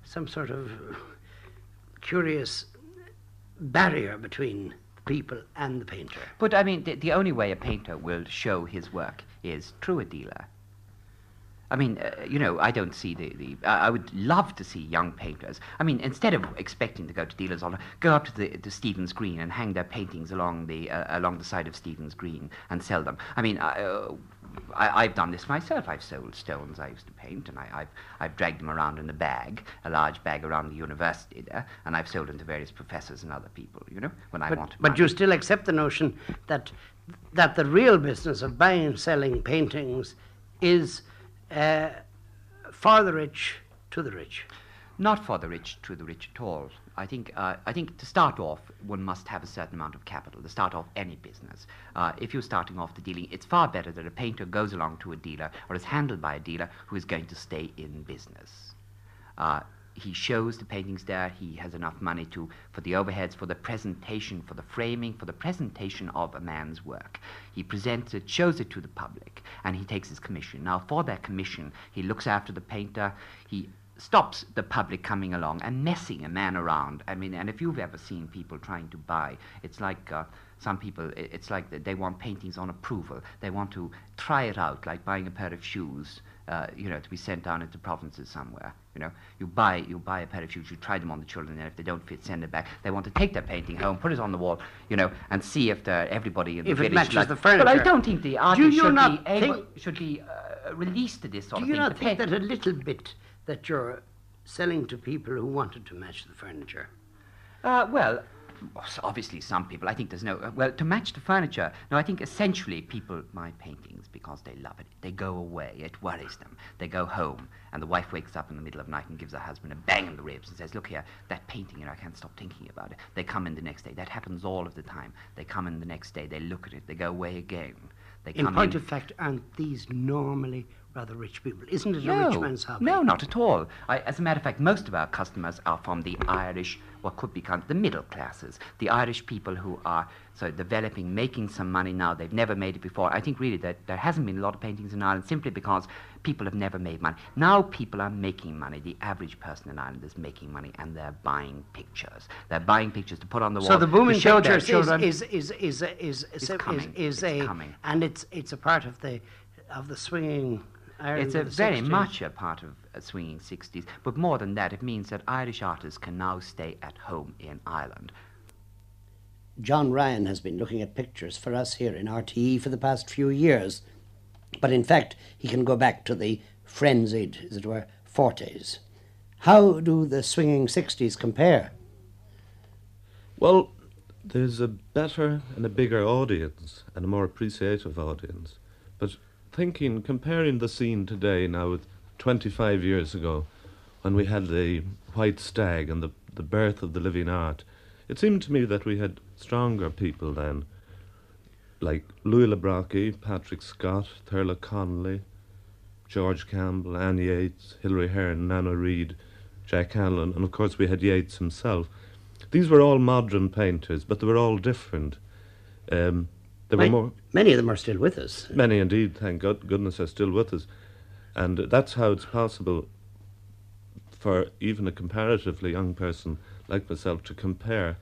some sort of curious barrier between people and the painter? But I mean, the, the only way a painter will show his work is through a dealer. I mean, uh, you know, I don't see the. the I I would love to see young painters. I mean, instead of expecting to go to dealers, all go up to the, the Stephen's Green and hang their paintings along the uh, along the side of Stephen's Green and sell them. I mean, I, I, I've done this myself. I've sold stones I used to paint, and I, I've I've dragged them around in a bag, a large bag around the university there, and I've sold them to various professors and other people. You know, when I But, want. but money. you still accept the notion that that the real business of buying and selling paintings is uh, for the rich to the rich. Not for the rich to the rich at all. I think, uh, I think to start off, one must have a certain amount of capital to start off any business. Uh, if you're starting off the dealing, it's far better that a painter goes along to a dealer or is handled by a dealer who is going to stay in business. Uh, he shows the paintings there. He has enough money to for the overheads, for the presentation, for the framing, for the presentation of a man's work. He presents it, shows it to the public, and he takes his commission. Now, for that commission, he looks after the painter. He stops the public coming along and messing a man around. I mean, and if you've ever seen people trying to buy, it's like uh, some people, it's like they want paintings on approval. They want to try it out, like buying a pair of shoes uh, you know, to be sent down into provinces somewhere. You know, you buy you buy a pair of shoes, you try them on the children, and if they don't fit, send it back. They want to take their painting home, put it on the wall, you know, and see if everybody in if the it village matches like, the furniture. But I don't think the artist should be able, should be uh, released to this sort Do of you thing. not think that a little bit that you're selling to people who wanted to match the furniture? Uh, well, obviously some people. I think there's no. Uh, well, to match the furniture. No, I think essentially people buy paintings because they love it. They go away. It worries them. They go home, and the wife wakes up in the middle of the night and gives her husband a bang in the ribs and says, "Look here, that painting. You know, I can't stop thinking about it." They come in the next day. That happens all of the time. They come in the next day. They look at it. They go away again. They In come point in. of fact, aren't these normally rather rich people? Isn't it a rich man's hobby? No, not at all. I, as a matter of fact, most of our customers are from the Irish, what could be called the middle classes, the Irish people who are so developing, making some money now. They've never made it before. I think really that there hasn't been a lot of paintings in Ireland simply because people have never made money. Now people are making money. The average person in Ireland is making money, and they're buying pictures. They're buying pictures to put on the wall. So the booming to show their pictures is, children. is, is, is, is, is, is, coming. is It's a coming. and it's it's a part of the of the swinging. Ireland It's a very 60s. much a part of uh, swinging 60s, but more than that, it means that Irish artists can now stay at home in Ireland. John Ryan has been looking at pictures for us here in RTE for the past few years, but in fact he can go back to the frenzied, as it were, forties. How do the swinging sixties compare? Well, there's a better and a bigger audience and a more appreciative audience. But thinking, comparing the scene today now with 25 years ago, when we had the White Stag and the, the birth of the living art, it seemed to me that we had stronger people then, like Louis le Brocquy, Patrick Scott, Thurloe Conolly, George Campbell, Anne Yeats, Hilary Heron, Nano Reid, Jack Hanlon, and of course we had Yeats himself. These were all modern painters, but they were all different. Um, there were Many- more, Many of them are still with us. many indeed, thank God, goodness, are still with us, and that's how it's possible for even a comparatively young person like myself to compare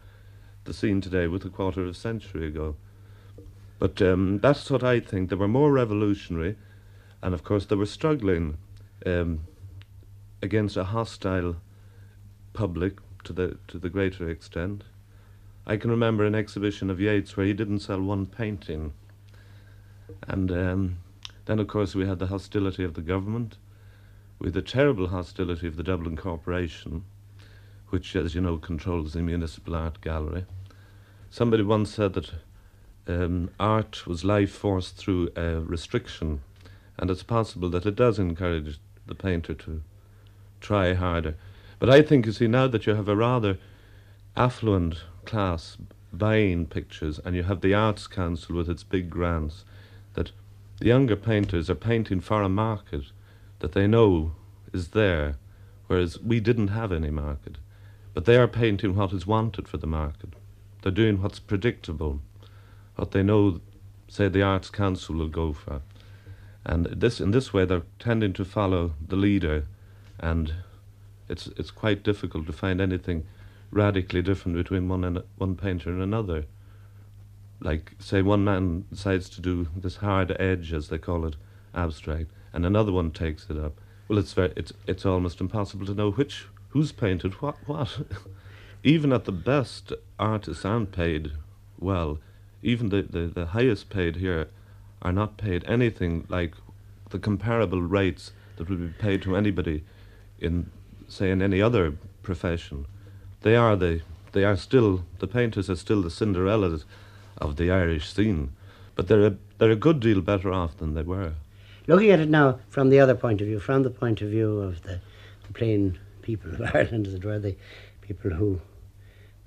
the scene today with a quarter of a century ago. But um, that's what I think. They were more revolutionary, and of course they were struggling um, against a hostile public to the to the greater extent. I can remember an exhibition of Yeats where he didn't sell one painting, and um, then of course we had the hostility of the government, with the terrible hostility of the Dublin Corporation, which, as you know, controls the Municipal Art Gallery. Somebody once said that um, art was life force through a restriction, and it's possible that it does encourage the painter to try harder. But I think, you see, now that you have a rather affluent class buying pictures, and you have the Arts Council with its big grants, that the younger painters are painting for a market that they know is there, whereas we didn't have any market. But they are painting what is wanted for the market. They're doing what's predictable, what they know, say, the Arts Council will go for. And this, in this way, they're tending to follow the leader, and it's it's quite difficult to find anything radically different between one and one painter and another. Like, say, one man decides to do this hard edge, as they call it, abstract, and another one takes it up. Well, it's very, it's it's almost impossible to know which who's painted what what. Even at the best, artists aren't paid well. Even the, the, the highest paid here are not paid anything like the comparable rates that would be paid to anybody in, say, in any other profession. They are the they are still the painters are still the Cinderellas of the Irish scene, but they're a, they're a good deal better off than they were. Looking at it now from the other point of view, from the point of view of the, the plain people of Ireland, as it were, the people who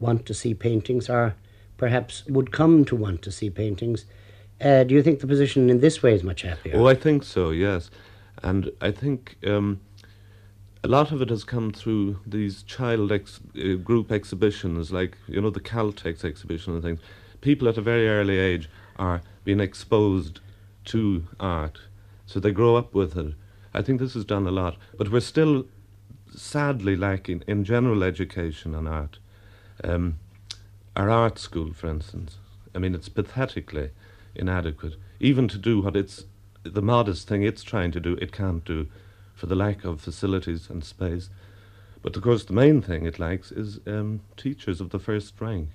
want to see paintings or perhaps would come to want to see paintings. Uh, do you think the position in this way is much happier? Oh, I think so, yes. And I think um, a lot of it has come through these child ex- uh, group exhibitions, like, you know, the Caltex exhibition and things. People at a very early age are being exposed to art, so they grow up with it. I think this has done a lot, but we're still sadly lacking in general education on art. Um, our art school, for instance, I mean, it's pathetically inadequate. Even to do what it's the modest thing it's trying to do, it can't do for the lack of facilities and space. But of course, the main thing it lacks is um, teachers of the first rank.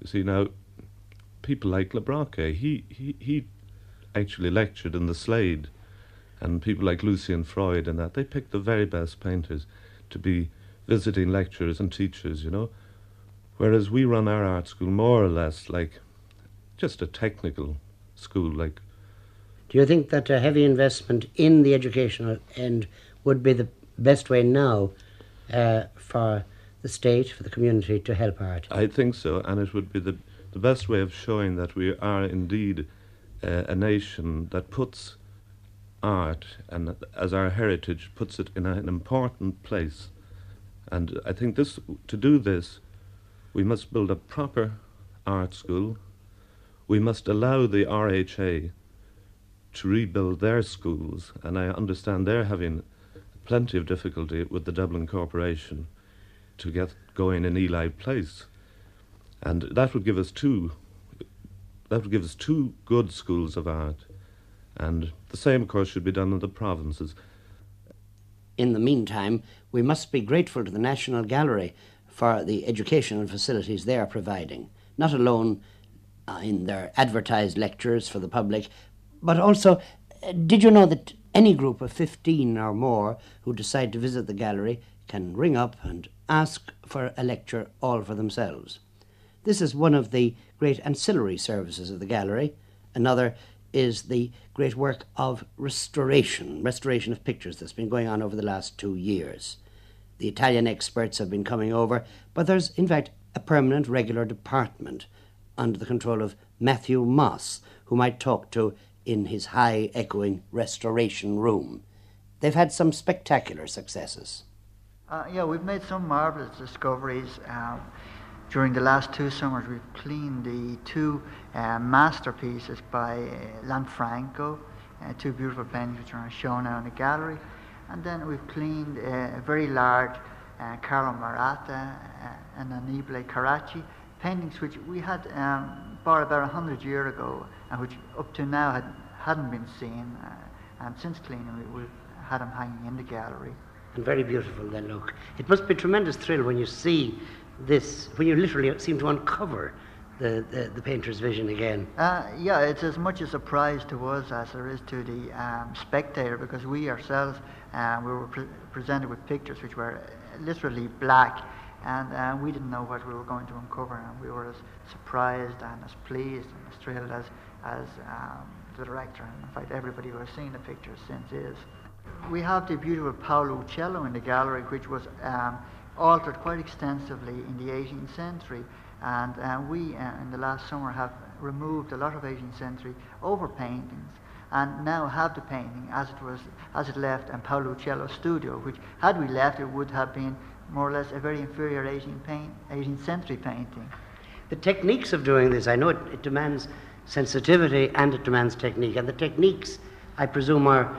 You see, now, people like Le he, he, he actually lectured in the Slade, and people like Lucian Freud and that, they picked the very best painters to be visiting lecturers and teachers, you know. Whereas we run our art school more or less like just a technical school, like. Do you think that a heavy investment in the educational end would be the best way now uh, for the state, for the community to help art? I think so, and it would be the, the best way of showing that we are indeed uh, a nation that puts art and as our heritage puts it in an important place. And I think this to do this, we must build a proper art school. We must allow the RHA to rebuild their schools, and I understand they're having plenty of difficulty with the Dublin Corporation to get going in Ely Place. And that would give us two that would give us two good schools of art. And the same, of course, should be done in the provinces. In the meantime, we must be grateful to the National Gallery for the educational facilities they are providing, not alone uh, in their advertised lectures for the public, but also, did you know that any group of 15 or more who decide to visit the gallery can ring up and ask for a lecture all for themselves? This is one of the great ancillary services of the gallery. Another is the great work of restoration, restoration of pictures that's been going on over the last two years. The Italian experts have been coming over, but there's, in fact, a permanent regular department under the control of Matthew Moss, whom I talked to in his high echoing restoration room. They've had some spectacular successes. Uh, yeah, we've made some marvelous discoveries. Uh, during the last two summers, we've cleaned the two uh, masterpieces by uh, Lanfranco, uh, two beautiful paintings which are shown now in the gallery. And then we've cleaned uh, a very large uh, Carlo Maratta and Annibale Carracci, paintings which we had um, bought about 100 years ago and which up to now had, hadn't been seen. and since cleaning, we, we've had them hanging in the gallery. And very beautiful they look. It must be a tremendous thrill when you see this, when you literally seem to uncover the, the, the painter's vision again. Uh, yeah, it's as much a surprise to us as there is to the um, spectator because we ourselves uh, we were pre- presented with pictures which were literally black and uh, we didn't know what we were going to uncover and we were as surprised and as pleased and as thrilled as, as um, the director and in fact everybody who has seen the picture since is. We have the beautiful Paolo Uccello in the gallery which was um, altered quite extensively in the 18th century. And uh, we, uh, in the last summer, have removed a lot of 18th century over paintings and now have the painting as it was as it left in Paolo Uccello's studio, which had we left it would have been more or less a very inferior 18th, paint, 18th century painting. The techniques of doing this, I know it, it demands sensitivity and it demands technique, and the techniques, I presume, are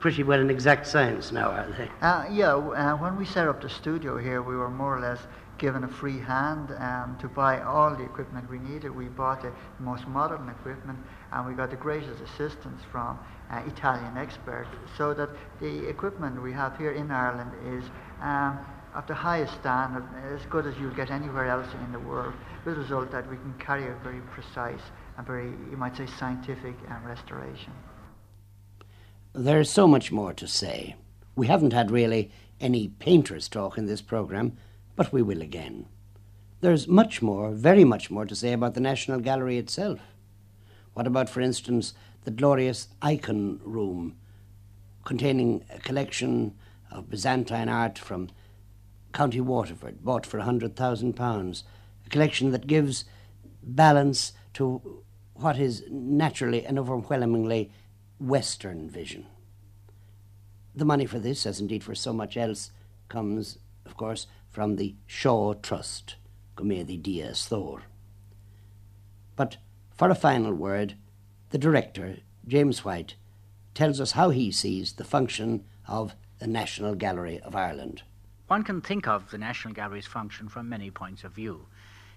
pretty well an exact science now, are they? Uh, yeah, uh, when we set up the studio here, we were more or less given a free hand um, to buy all the equipment we needed. We bought the most modern equipment and we got the greatest assistance from uh, Italian experts so that the equipment we have here in Ireland is um, of the highest standard, as good as you'll get anywhere else in the world, with the result that we can carry out very precise and very, you might say, scientific um, restoration. There's so much more to say. We haven't had really any painters talk in this programme, but we will again. There's much more, very much more to say about the National Gallery itself. What about, for instance, the glorious Icon Room, containing a collection of Byzantine art from County Waterford, bought for £100,000, a collection that gives balance to what is naturally and overwhelmingly Western vision. The money for this, as indeed for so much else, comes, of course, from the Shaw Trust, Gomedi Diaz Thor. But for a final word, the director, James White, tells us how he sees the function of the National Gallery of Ireland. One can think of the National Gallery's function from many points of view.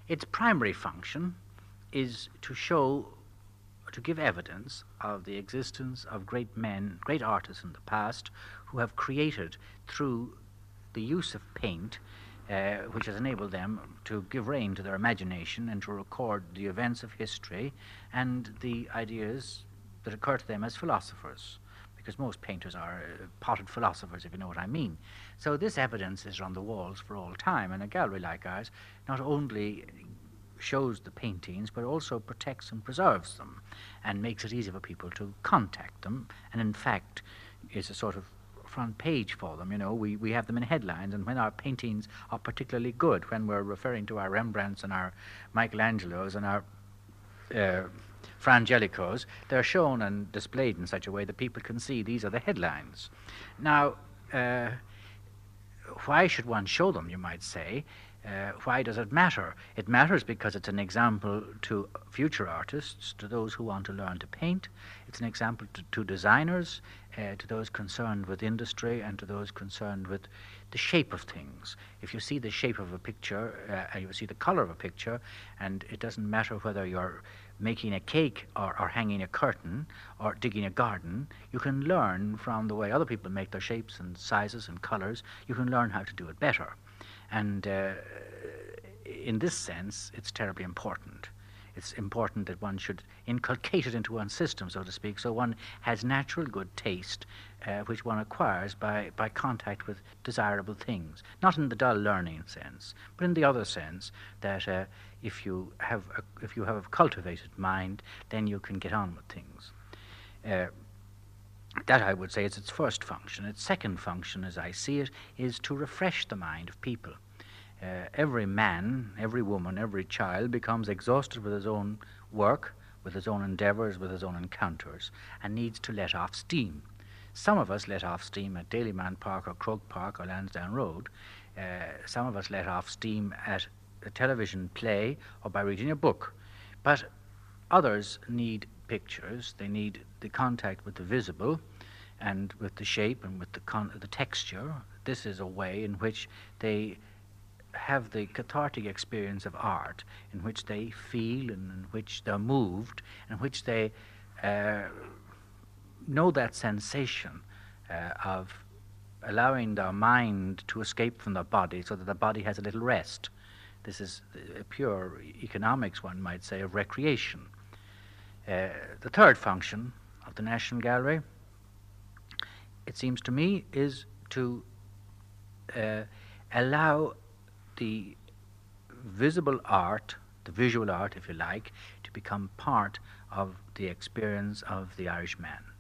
Its primary function is to show, to give evidence of the existence of great men, great artists in the past, who have created through the use of paint, uh, which has enabled them to give rein to their imagination and to record the events of history and the ideas that occur to them as philosophers because most painters are uh, potted philosophers, if you know what I mean. So this evidence is on the walls for all time, and a gallery like ours not only shows the paintings, but also protects and preserves them, and makes it easy for people to contact them, and in fact is a sort of front page for them. You know, we, we have them in headlines, and when our paintings are particularly good, when we're referring to our Rembrandts and our Michelangelos and our uh, Fra Angelicos, they're shown and displayed in such a way that people can see these are the headlines. Now, uh, why should one show them, you might say? Uh, why does it matter? It matters because it's an example to future artists, to those who want to learn to paint. It's an example to, to designers, uh, to those concerned with industry, and to those concerned with the shape of things. If you see the shape of a picture, uh, you see the color of a picture, and it doesn't matter whether you're making a cake or, or hanging a curtain or digging a garden, you can learn from the way other people make their shapes and sizes and colors, you can learn how to do it better. And uh, in this sense, it's terribly important. It's important that one should inculcate it into one's system, so to speak, so one has natural good taste, uh, which one acquires by, by contact with desirable things. Not in the dull learning sense, but in the other sense that uh, if you have a, if you have a cultivated mind, then you can get on with things. Uh, that I would say is its first function. Its second function, as I see it, is to refresh the mind of people. Uh, every man, every woman, every child becomes exhausted with his own work, with his own endeavours, with his own encounters, and needs to let off steam. Some of us let off steam at Dalymount Park or Croke Park or Lansdowne Road. Uh, some of us let off steam at a television play or by reading a book. But others need pictures, they need the contact with the visible and with the shape and with the, con- the texture. This is a way in which they have the cathartic experience of art, in which they feel and in which they're moved, in which they uh, know that sensation uh, of allowing their mind to escape from their body so that the body has a little rest. This is a pure economics, one might say, of recreation. Uh, the third function of the National Gallery, it seems to me, is to uh, allow the visible art, the visual art, if you like, to become part of the experience of the Irish man.